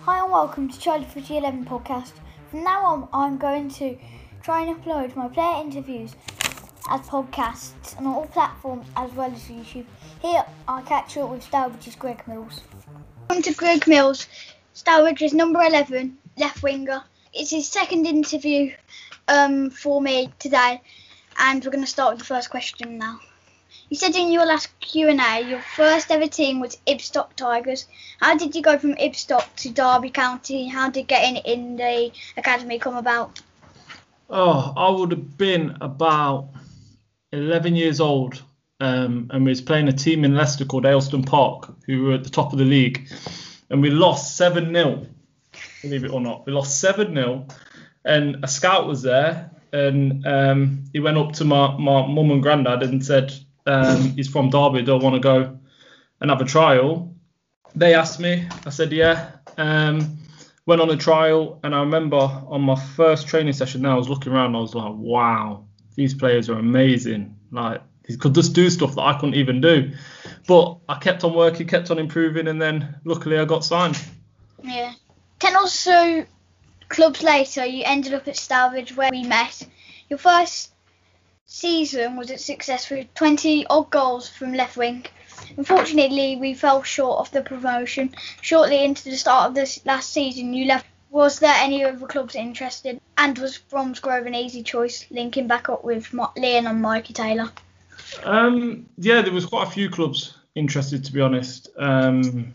Hi and welcome to Charlie Footy 11 podcast. From now on, I'm going to try and upload my player interviews as podcasts on all platforms as well as YouTube. Here, I catch up with Stourbridge's Greg Mills. Welcome to Greg Mills, Stourbridge's number 11 left winger. It's his second interview um, for me today, and we're going to start with the first question now. You said in your last Q&A your first ever team was Ibstock Tigers. How did you go from Ibstock to Derby County? How did getting in the academy come about? Oh, I would have been about 11 years old um, and we was playing a team in Leicester called Aylstone Park who were at the top of the league and we lost 7-0, believe it or not. We lost 7-0 and a scout was there and um, he went up to my, my mum and granddad and said, um, he's from Derby, don't want to go and have a trial? They asked me, I said, yeah. Um, went on a trial, and I remember on my first training session there, I was looking around, I was like, wow, these players are amazing. Like, he could just do stuff that I couldn't even do. But I kept on working, kept on improving, and then luckily I got signed. Yeah. Then also, clubs later, you ended up at Stourbridge where we met. Your first season was a success with 20 odd goals from left wing. Unfortunately, we fell short of the promotion. Shortly into the start of this last season, you left. Was there any other clubs interested? And was Bromsgrove an easy choice, linking back up with Leon and Mikey Taylor? Um, yeah, there was quite a few clubs interested, to be honest. Um,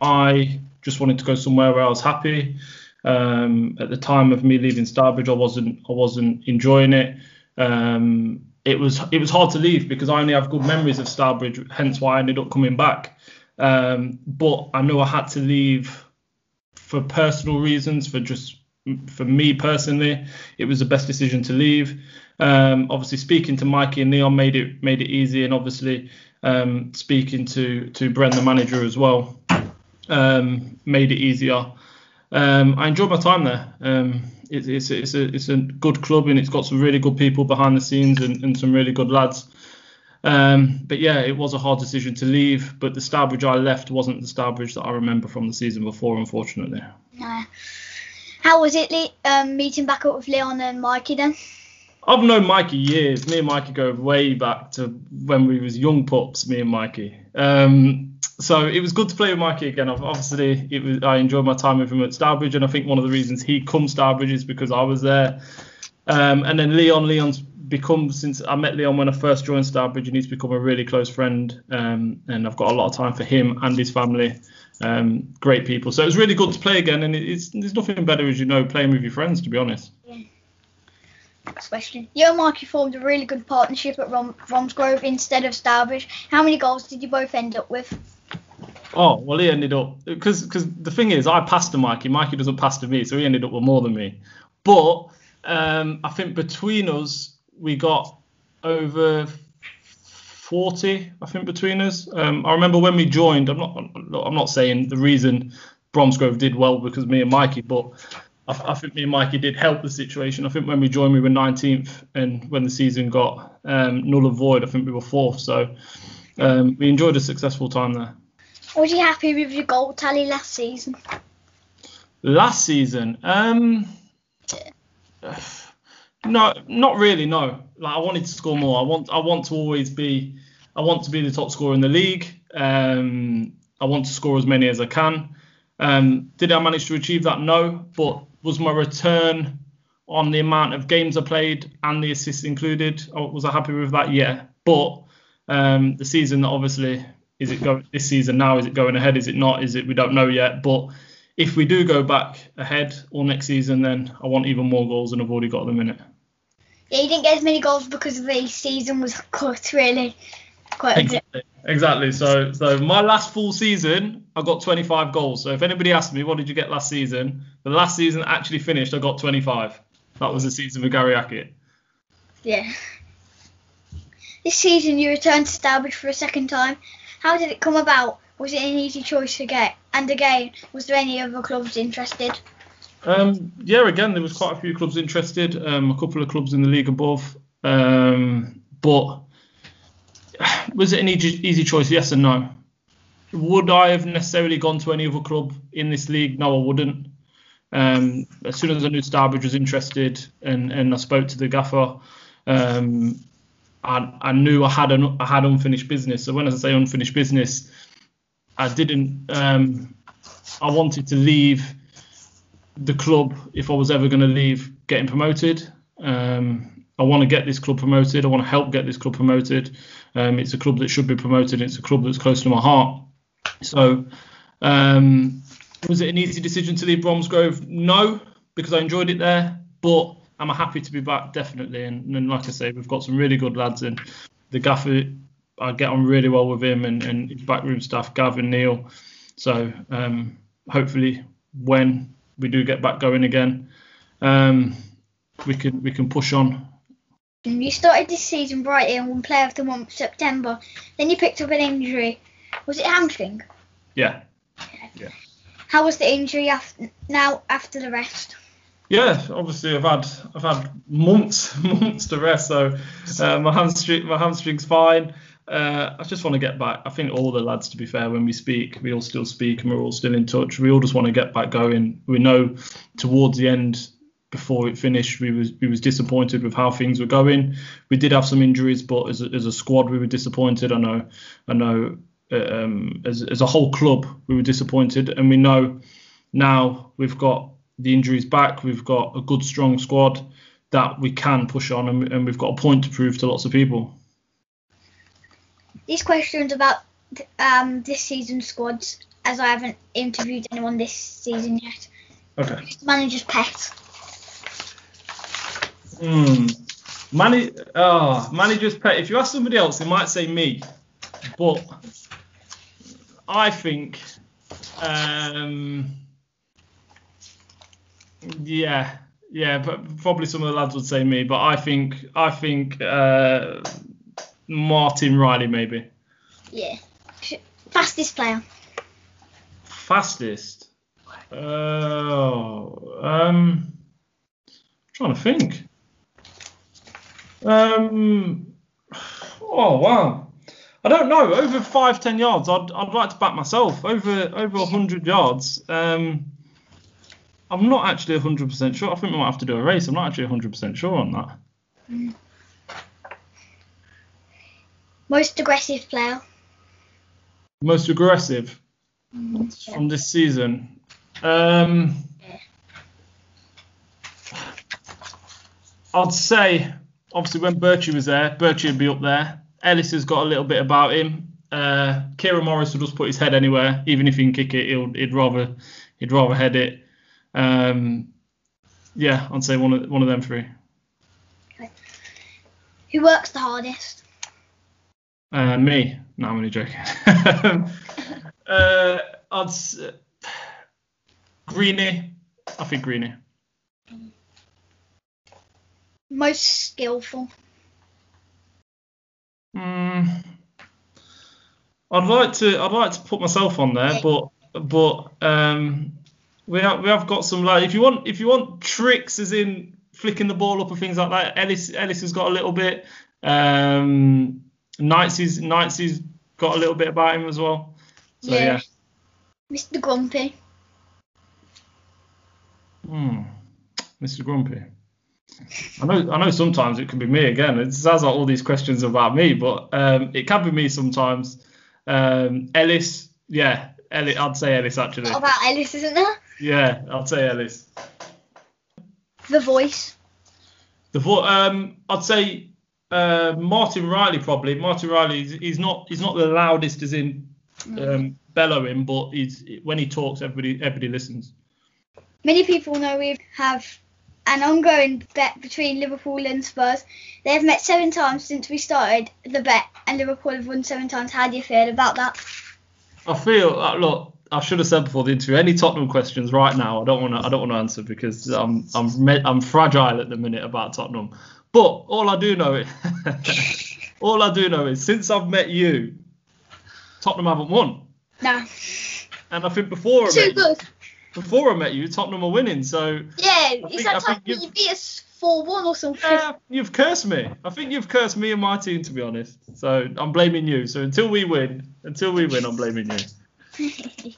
I just wanted to go somewhere where I was happy. Um, at the time of me leaving Stourbridge, I wasn't I wasn't enjoying it. Um, it was it was hard to leave because I only have good memories of Stourbridge, hence why I ended up coming back. Um, but I know I had to leave for personal reasons, for just for me personally, it was the best decision to leave. Um, obviously, speaking to Mikey and Leon made it made it easy, and obviously um, speaking to to Bren, the manager, as well, um, made it easier. Um, I enjoyed my time there. It's, it's, it's, a, it's a good club and it's got some really good people behind the scenes and, and some really good lads. Um, but yeah, it was a hard decision to leave. But the Stourbridge I left wasn't the Stourbridge that I remember from the season before, unfortunately. No. How was it um, meeting back up with Leon and Mikey then? I've known Mikey years. Me and Mikey go way back to when we was young pups. Me and Mikey. Um, so it was good to play with Mikey again. Obviously, it was I enjoyed my time with him at Stourbridge, and I think one of the reasons he comes Stourbridge is because I was there. Um, and then Leon, Leon's become since I met Leon when I first joined Stourbridge, and he's become a really close friend. Um, and I've got a lot of time for him and his family. Um, great people. So it was really good to play again, and it's there's nothing better as you know playing with your friends, to be honest. Yeah. Next question. You and Mikey formed a really good partnership at Rom- Bromsgrove instead of Stourbridge. How many goals did you both end up with? Oh well, he ended up because because the thing is, I passed to Mikey. Mikey doesn't pass to me, so he ended up with more than me. But um, I think between us, we got over 40. I think between us. Um, I remember when we joined. I'm not. I'm not saying the reason Bromsgrove did well because me and Mikey, but I, I, think me and Mikey did help the situation. I think when we joined, we were 19th, and when the season got um, null and void, I think we were fourth. So um, we enjoyed a successful time there. Was you happy with your goal tally last season? Last season, um, no, not really. No, like I wanted to score more. I want, I want to always be, I want to be the top scorer in the league. Um, I want to score as many as I can. Um, did I manage to achieve that? No, but was my return on the amount of games I played and the assists included? Was I happy with that? Yeah, but um, the season that obviously is it going this season now? Is it going ahead? Is it not? Is it we don't know yet. But if we do go back ahead or next season, then I want even more goals than I've already got at the minute. Yeah, you didn't get as many goals because the season was cut really. Quite exactly. exactly. So, so my last full season, I got 25 goals. So if anybody asks me, what did you get last season? The last season actually finished, I got 25. That was the season with Gary Hackett. Yeah. This season, you returned to Stourbridge for a second time. How did it come about? Was it an easy choice to get? And again, was there any other clubs interested? Um, yeah, again, there was quite a few clubs interested. Um, a couple of clubs in the league above. Um, but was it an easy, easy choice? Yes and no. would I have necessarily gone to any other club in this league? No, I wouldn't. Um, as soon as I knew Stourbridge was interested, and, and I spoke to the gaffer, um, I, I knew I had an, I had unfinished business. So when I say unfinished business, I didn't. Um, I wanted to leave the club if I was ever going to leave, getting promoted. Um, I want to get this club promoted. I want to help get this club promoted. Um, it's a club that should be promoted. It's a club that's close to my heart. So, um, was it an easy decision to leave Bromsgrove? No, because I enjoyed it there. But I'm happy to be back, definitely. And, and like I say, we've got some really good lads in. The gaffer, I get on really well with him and, and his backroom staff, Gavin Neil. So um, hopefully, when we do get back going again, um, we can we can push on. You started this season brightly and won Player of the Month September. Then you picked up an injury. Was it hamstring? Yeah. Yeah. How was the injury after, now after the rest? Yeah, obviously I've had I've had months months to rest, so uh, my hamstring my hamstring's fine. Uh, I just want to get back. I think all the lads, to be fair, when we speak, we all still speak and we're all still in touch. We all just want to get back going. We know towards the end, before it finished, we was we was disappointed with how things were going. We did have some injuries, but as a, as a squad, we were disappointed. I know, I know. Uh, um, as as a whole club, we were disappointed, and we know now we've got the injuries back. We've got a good, strong squad that we can push on, and, and we've got a point to prove to lots of people these questions about um, this season's squads, as I haven't interviewed anyone this season yet. Okay. Manager's pet. Hmm. Mani- oh, manager's pet. If you ask somebody else, they might say me, but I think, um, yeah, yeah, but probably some of the lads would say me, but I think I think uh, Martin Riley, maybe. Yeah. Fastest player. Fastest. Oh, um, I'm trying to think. Um, oh wow. I don't know. Over five, ten yards, I'd, I'd like to back myself. Over over hundred yards. Um, I'm not actually 100% sure. I think we might have to do a race. I'm not actually 100% sure on that. Mm. Most aggressive player. Most aggressive mm, from this season. Um, yeah. I'd say, obviously, when Birchie was there, Birchie would be up there. Ellis has got a little bit about him. Uh, Kieran Morris will just put his head anywhere, even if he can kick it, he'll, he'd rather he'd rather head it. Um, yeah, I'd say one of one of them three. Okay. Who works the hardest? Uh, me? No, I'm only joking. uh, I'd uh, Greeny. I think Greeny. Most skillful. Mm, I'd like to. I'd like to put myself on there, but but um, we have we have got some like if you want if you want tricks as in flicking the ball up and things like that. Ellis Ellis has got a little bit. Um, Knightsy's Knightsy's got a little bit about him as well. So yeah. yeah. Mr. Grumpy. Hmm. Mr. Grumpy. I know I know sometimes it can be me again. It sounds like all these questions about me, but um, it can be me sometimes. Um, Ellis, yeah, Ellis, I'd say Ellis actually. What about Ellis, isn't there? Yeah, I'll say Ellis. The voice. The voice. Um, I'd say uh, Martin Riley probably. Martin Riley, he's, he's, not he's not the loudest as in um, bellowing, but he's when he talks, everybody everybody listens. Many people know we have an ongoing bet between Liverpool and Spurs. They have met seven times since we started the bet, and Liverpool have won seven times. How do you feel about that? I feel uh, look. I should have said before the interview. Any Tottenham questions right now, I don't want to. I don't want to answer because I'm I'm I'm fragile at the minute about Tottenham. But all I do know is, all I do know is since I've met you, Tottenham haven't won. No. And I think before I Too met good. You, before I met you, Tottenham are winning. So yeah, it's think- that time you beat us 4 1 or something. Yeah, you've cursed me. I think you've cursed me and my team, to be honest. So I'm blaming you. So until we win, until we win, I'm blaming you. If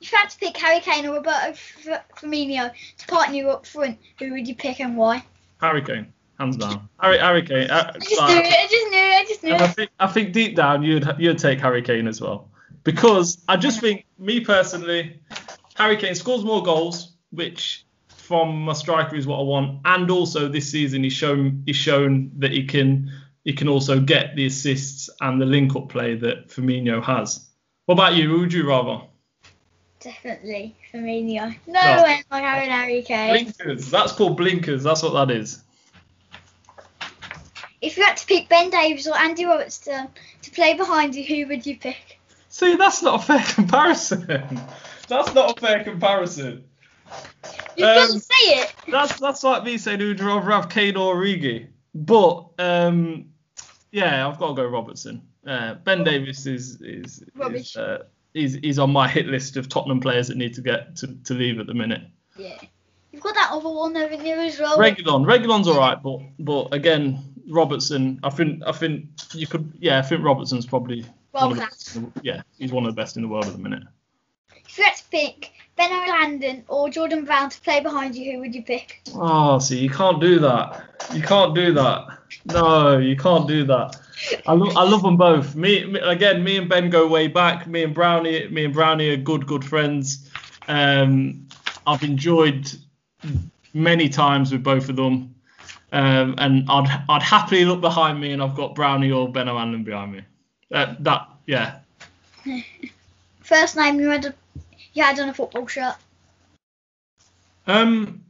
you had to pick Harry Kane or Roberto Firmino to partner you up front, who would you pick and why? Harry Kane, hands down. Harry, Harry Kane. uh, I just like- knew it. I just knew it. I just knew And I think, I think deep down you'd you'd take Harry Kane as well because I just think me personally, Harry Kane scores more goals, which from my striker is what I want, and also this season he's shown he's shown that he can he can also get the assists and the link up play that Firmino has. What about you? Who would you rather? Definitely Firmino. No No. way am I having Harry Kane. Blinkers. That's called blinkers. That's what that is. If you had to pick Ben Davies or Andy Robertson to play behind you, who would you pick? See, that's not a fair comparison. that's not a fair comparison. You Um, can't say it. That's that's like me saying who'd rather have Kane or Origi. But um, yeah, I've got to go Robertson. Uh, ben Davies is is is, uh, is is on my hit list of Tottenham players that need to get to, to leave at the minute. Yeah. You've got that other one over there as well. Reguilon, Reguilon's all right, but but again, Robertson. I think I think you could yeah, I think Robertson's probably Well one of class. the- yeah, he's one of the best in the world at the minute. If you had to pick Ben O'Hanlon or Jordan Brown to play behind you, who would you pick? Oh, see, you can't do that. You can't do that. No, you can't do that. I love, I love them both. Me, me again. Me and Ben go way back. Me and Brownie, me and Brownie are good, good friends. Um, I've enjoyed many times with both of them, um, and I'd, I'd happily look behind me and I've got Brownie or Ben O'Hanlon behind me. Uh, that, yeah. First name you had, a, you had on a football shirt. Um,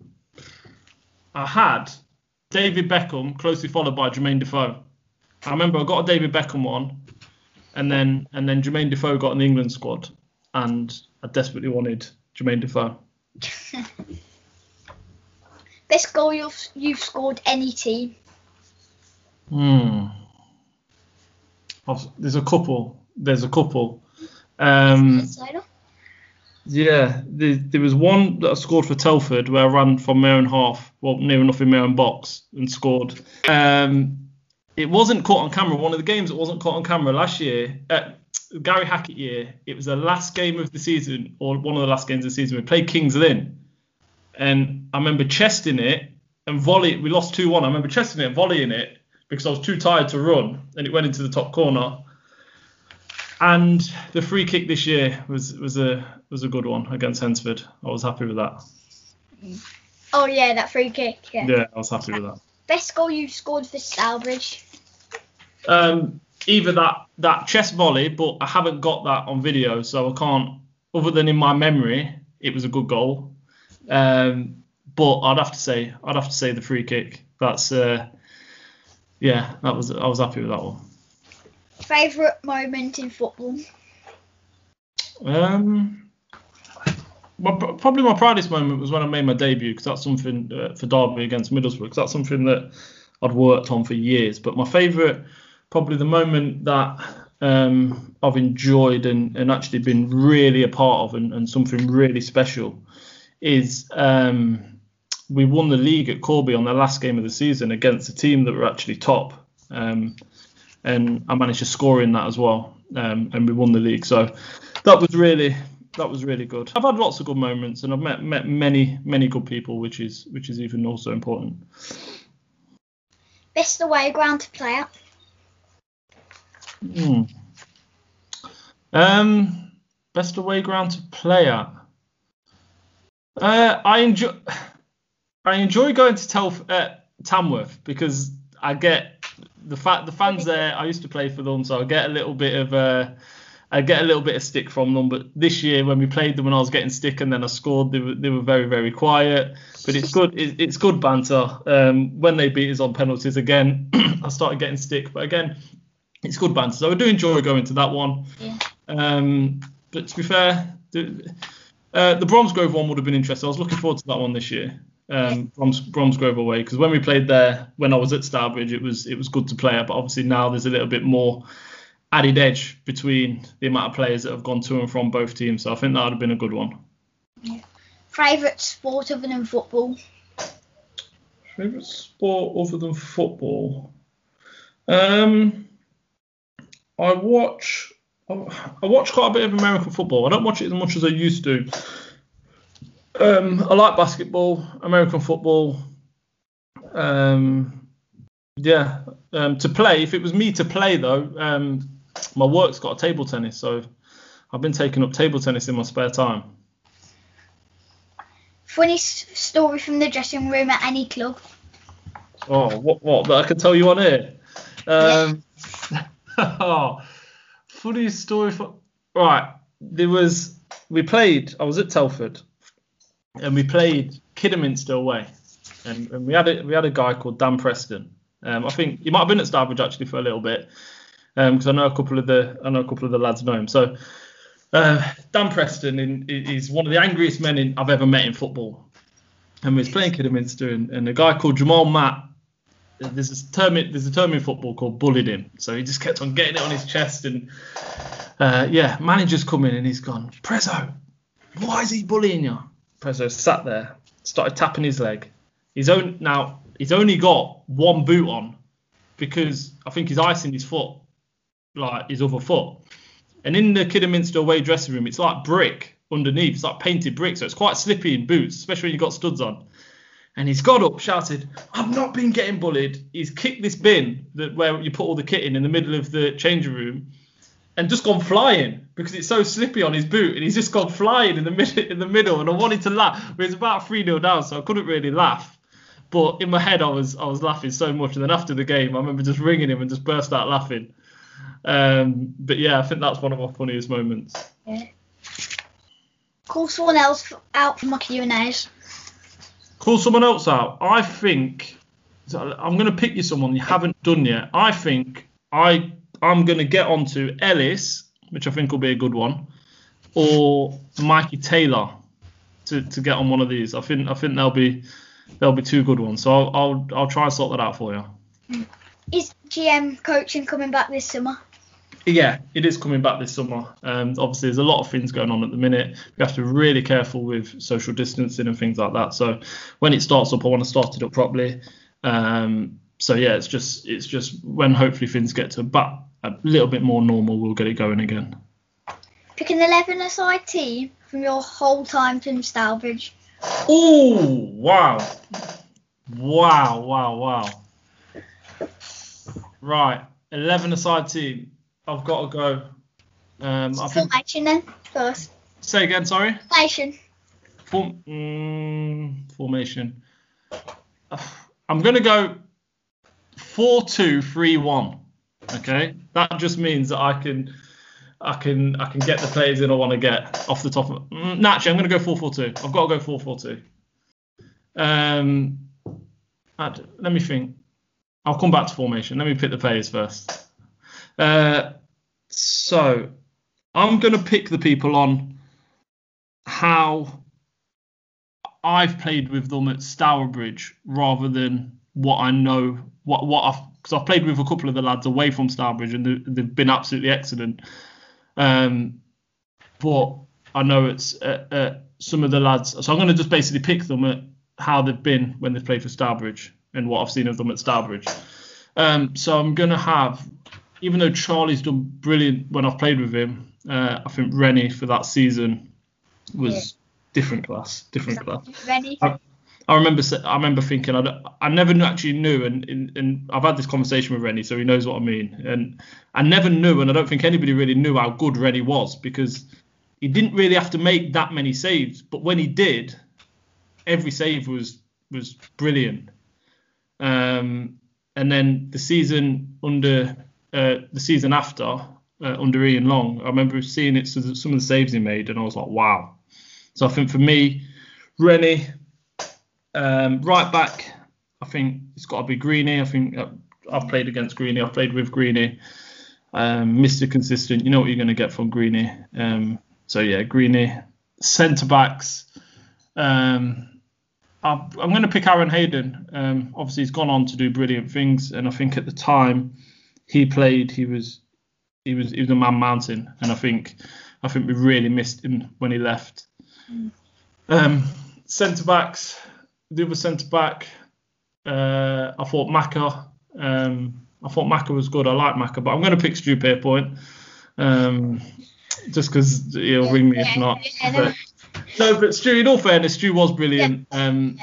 I had David Beckham, closely followed by Jermaine Defoe. I remember I got a David Beckham one, and then and then Jermaine Defoe got in the England squad, and I desperately wanted Jermaine Defoe. Best goal you've, you've scored any team. Hmm. There's a couple. There's a couple. Um, Yeah, there, there was one that I scored for Telford where I ran from my own half, well, near enough in my own box and scored. Um, it wasn't caught on camera. One of the games that wasn't caught on camera last year, uh, Gary Hackett year, it was the last game of the season, or one of the last games of the season. We played Kings Lynn. And I remember chesting it and volley. We lost 2 1. I remember chesting it and volleying it because I was too tired to run, and it went into the top corner. And the free kick this year was was a was a good one against Hednesford. I was happy with that. Oh yeah, that free kick. Yeah. Yeah, I was happy with that. Best goal you've scored for Stourbridge. Um, either that that chest volley, but I haven't got that on video, so I can't. Other than in my memory, it was a good goal. Um, but I'd have to say I'd have to say the free kick. That's uh, yeah, that was I was happy with that one. Favourite moment in football. Um, my, probably my proudest moment was when I made my debut because that's something uh, for Derby against Middlesbrough. 'cause that's something that I'd worked on for years. But my favourite, probably the moment that um, I've enjoyed and, and actually been really a part of and, and something really special, is um, we won the league at Corby on the last game of the season against a team that were actually top. Um, and I managed to score in that as well, um, and we won the league. So that was really that was really good. I've had lots of good moments, and I've met met many many good people, which is which is even also important. Best away ground to play at. Hmm. Um, best away ground to play at. Uh, I enjoy I enjoy going to Telf- uh, Tamworth because I get the fact the fans there. I used to play for them, so I get a little bit of uh, I get a little bit of stick from them. But this year when we played them, when I was getting stick and then I scored, they were they were very very quiet. But it's good it, it's good banter. Um, when they beat us on penalties again, I started getting stick, but again, it's good banter. So I do enjoy going to that one. Yeah. Um, but to be fair, the, uh, the Bromsgrove one would have been interesting. I was looking forward to that one this year. Um, Broms, Bromsgrove away because when we played there when I was at Stourbridge, it was it was good to play at. But obviously now there's a little bit more added edge between the amount of players that have gone to and from both teams. So I think that would have been a good one. favourite sport other than football? Favorite sport other than football? Um, I watch. I watch quite a bit of American football. I don't watch it as much as I used to. Um, I like basketball, American football. Um, yeah, um, to play. If it was me to play though, um, my work's got a table tennis, so I've been taking up table tennis in my spare time. Funny story from the dressing room at any club. Oh, what what that I can tell you on here? Um, oh, funny story for right. There was we played. I was at Telford, and we played Kidderminster away, and, and we had a we had a guy called Dan Preston. Um, I think he might have been at Stourbridge actually for a little bit, because I know a couple of the I know a couple of the lads know him. So uh, Dan Preston in, is one of the angriest men in, I've ever met in football, and we was playing Kidderminster, and, and a guy called Jamal Matt there's a term there's a term in football called bullied him. So he just kept on getting it on his chest and uh, yeah, manager's come in and he's gone, Prezzo, why is he bullying you? Prezzo sat there, started tapping his leg. He's own now he's only got one boot on because I think he's icing his foot, like his other foot. And in the Kidderminster away dressing room, it's like brick underneath. It's like painted brick, so it's quite slippy in boots, especially when you've got studs on and he's got up, shouted, "I've not been getting bullied." He's kicked this bin that where you put all the kit in in the middle of the changing room, and just gone flying because it's so slippy on his boot, and he's just gone flying in the middle. In the middle, and I wanted to laugh. But it's about three 0 down, so I couldn't really laugh. But in my head, I was I was laughing so much, and then after the game, I remember just ringing him and just burst out laughing. Um, but yeah, I think that's one of my funniest moments. Yeah. Call someone else out for my Q and A's. Call someone else out. I think I'm going to pick you someone you haven't done yet. I think I I'm going to get onto Ellis, which I think will be a good one, or Mikey Taylor to, to get on one of these. I think I think they'll be they'll be two good ones. So I'll I'll, I'll try and sort that out for you. Is GM coaching coming back this summer? Yeah, it is coming back this summer. Um, obviously, there's a lot of things going on at the minute. We have to be really careful with social distancing and things like that. So when it starts up, I want to start it up properly. Um, so yeah, it's just it's just when hopefully things get to but a little bit more normal, we'll get it going again. Pick an 11 aside team from your whole time from Stourbridge. Oh wow, wow, wow, wow. Right, 11 aside team. I've got to go. Um, I think, Formation then, first. say again, sorry. Formation. Form, mm, formation. I'm going to go 4 2 3 1. Okay? That just means that I can. I can I can get the players in I want to get off the top of mm, actually I'm going to go 4 4 2. I've got to go 4 4 2. Um, I'd- let me think. I'll come back to formation. Let me pick the players first. Uh, so I'm going to pick the people on how I've played with them at Stourbridge rather than what I know what what I've because I've played with a couple of the lads away from Stourbridge and they, they've been absolutely excellent. Um, but I know it's uh, uh, some of the lads, so I'm going to just basically pick them at how they've been when they've played for Stourbridge and what I've seen of them at Stourbridge. Um, so I'm going to have, even though Charlie's done brilliant when I've played with him, uh, I think Rennie for that season was Yeah. different class, different class. Ready? I, I remember I remember thinking I, I never actually knew and, and and I've had this conversation with Rennie so he knows what I mean and I never knew and I don't think anybody really knew how good Rennie was because he didn't really have to make that many saves but when he did every save was was brilliant um, and then the season under uh, the season after uh, under Ian Long I remember seeing it some of the saves he made and I was like wow so I think for me Rennie um, right back, I think it's got to be Greeny. I think uh, I've played against Greeny. I've played with Greeny. Um, Mr. Consistent. You know what you're going to get from Greeny. Um, so yeah, Greeny. Centre backs. Um, I'm, I'm going to pick Aaron Hayden. Um, obviously, he's gone on to do brilliant things, and I think at the time he played, he was he was he was a man mountain, and I think I think we really missed him when he left. Um, centre backs, the other centre back, uh, I thought Maka. Um, I thought Maka was good. I like Maka, but I'm going to pick Stu Pierpoint. Um, just because he'll ring me if not. No. But, no, but Stu, in all fairness, Stu was brilliant. Um,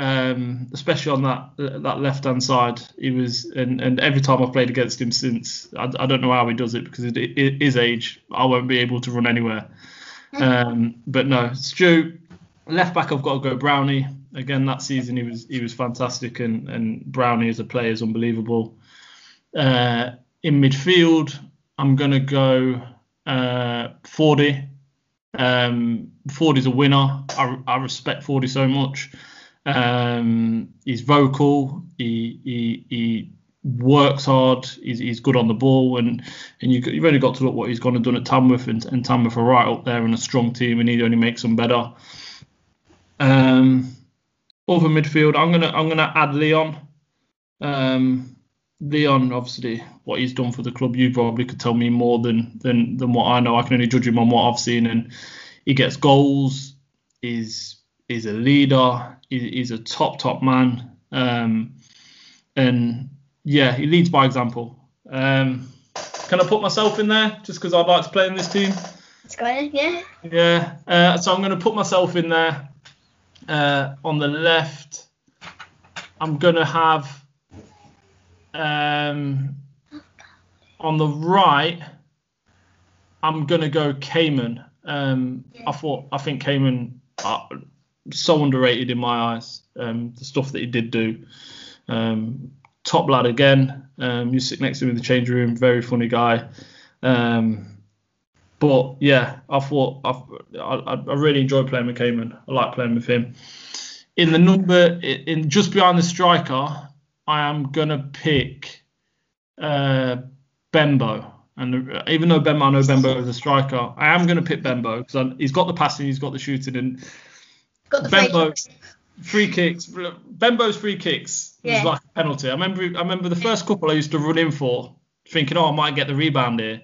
um, especially on that that left hand side, he was, and, and every time I've played against him since, I, I don't know how he does it because it, it, his age, I won't be able to run anywhere. Um, but no, Stu, left back, I've got to go Brownie. Again, that season he was he was fantastic, and and Brownie as a player is unbelievable. Uh, in midfield, I'm gonna go uh, Fordy. Um, Fordy's a winner. I, I respect Fordy so much. Um, he's vocal. He, he he works hard. He's, he's good on the ball, and and you, you've only got to look what he's gone and done at Tamworth, and, and Tamworth are right up there in a strong team, and he only makes them better. Um, over midfield, I'm gonna I'm gonna add Leon. Um, Leon, obviously, what he's done for the club, you probably could tell me more than than than what I know. I can only judge him on what I've seen, and he gets goals. He's he's a leader. He, he's a top top man. Um, and yeah, he leads by example. Um, can I put myself in there just because I'd like to play in this team? Let's go yeah. Yeah. Uh, so I'm going to put myself in there. Uh, on the left, I'm going to have. Um, on the right, I'm going to go Cayman. Um, I thought I think Cayman are so underrated in my eyes. Um, the stuff that he did do. Um, top lad again. Um, you sit next to him in the change room. Very funny guy. Um, but yeah, I thought I, I, I really enjoyed playing with Cayman. I like playing with him. In the number, in just behind the striker, I am gonna pick uh, Bembo. And uh, even though Bembo, I know Bembo is a striker, I am gonna pick Bembo because he's got the passing, he's got the shooting, and Got the Bembo, free kicks. Bembo's free kicks was like a penalty. I remember. I remember the first couple I used to run in for, thinking, "Oh, I might get the rebound here,"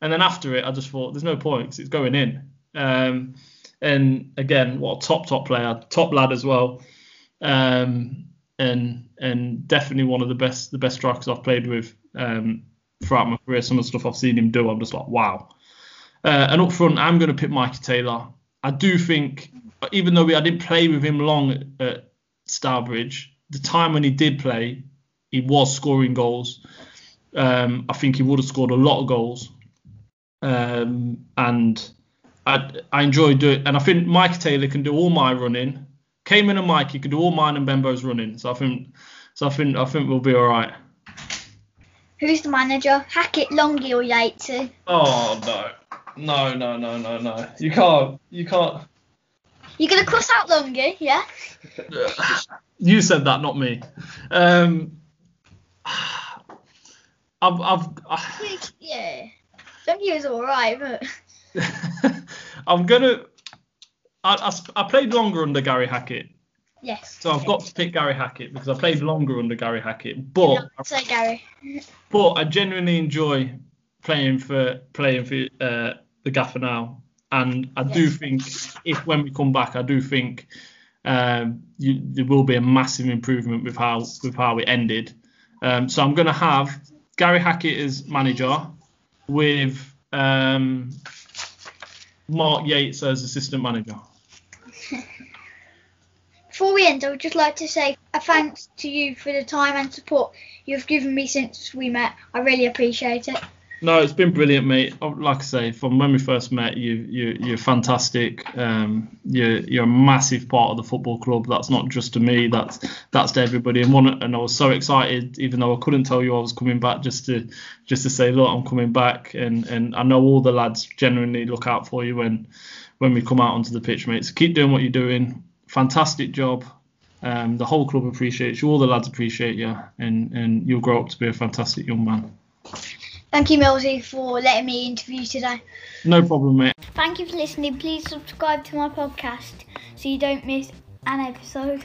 and then after it, I just thought, "There's no point it's going in." Um, and again, what a top top player, top lad as well, um, and and definitely one of the best the best strikers I've played with um, throughout my career. Some of the stuff I've seen him do, I'm just like, wow. Uh, and up front, I'm going to pick Mikey Taylor. I do think, even though we, I didn't play with him long at Stourbridge, the time when he did play, he was scoring goals. Um, I think he would have scored a lot of goals. Um, and I, I enjoy doing And I think Mike Taylor can do all my running. Cayman and Mikey can do all mine and Bembo's running. So I think, so I think, I think we'll be all right. Who's the manager? Hackett, Longy, or Yates? Oh no, no, no, no, no, no! You can't, you can't. You're gonna cross out Longy, yeah? You said that, not me. Um, I've, I've, I, Yeah. Longy was alright, but I'm gonna. I, I, I played longer under Gary Hackett, yes. so I've got to pick Gary Hackett because I played longer under Gary Hackett. But So Gary. but I genuinely enjoy playing for playing for uh, the Gaffer now, and I do think if when we come back, I do think um, you, there will be a massive improvement with how with how it ended. Um, so I'm going to have Gary Hackett as manager with um, Mark Yates as assistant manager. Before we end, I would just like to say a thanks to you for the time and support you've given me since we met. I really appreciate it. No, it's been brilliant, mate. Oh, Like I say, from when we first met, you you you're fantastic. Um, you're you're a massive part of the football club. That's not just to me. That's that's to everybody. And one, and I was so excited, even though I couldn't tell you I was coming back, just to just to say, look, I'm coming back. And and I know all the lads genuinely look out for you when when we come out onto the pitch, mate. So keep doing what you're doing. Fantastic job. Um, the whole club appreciates you. All the lads appreciate you, and and you'll grow up to be a fantastic young man. Thank you, Millsy, for letting me interview today. No problem, mate. Thank you for listening. Please subscribe to my podcast so you don't miss an episode.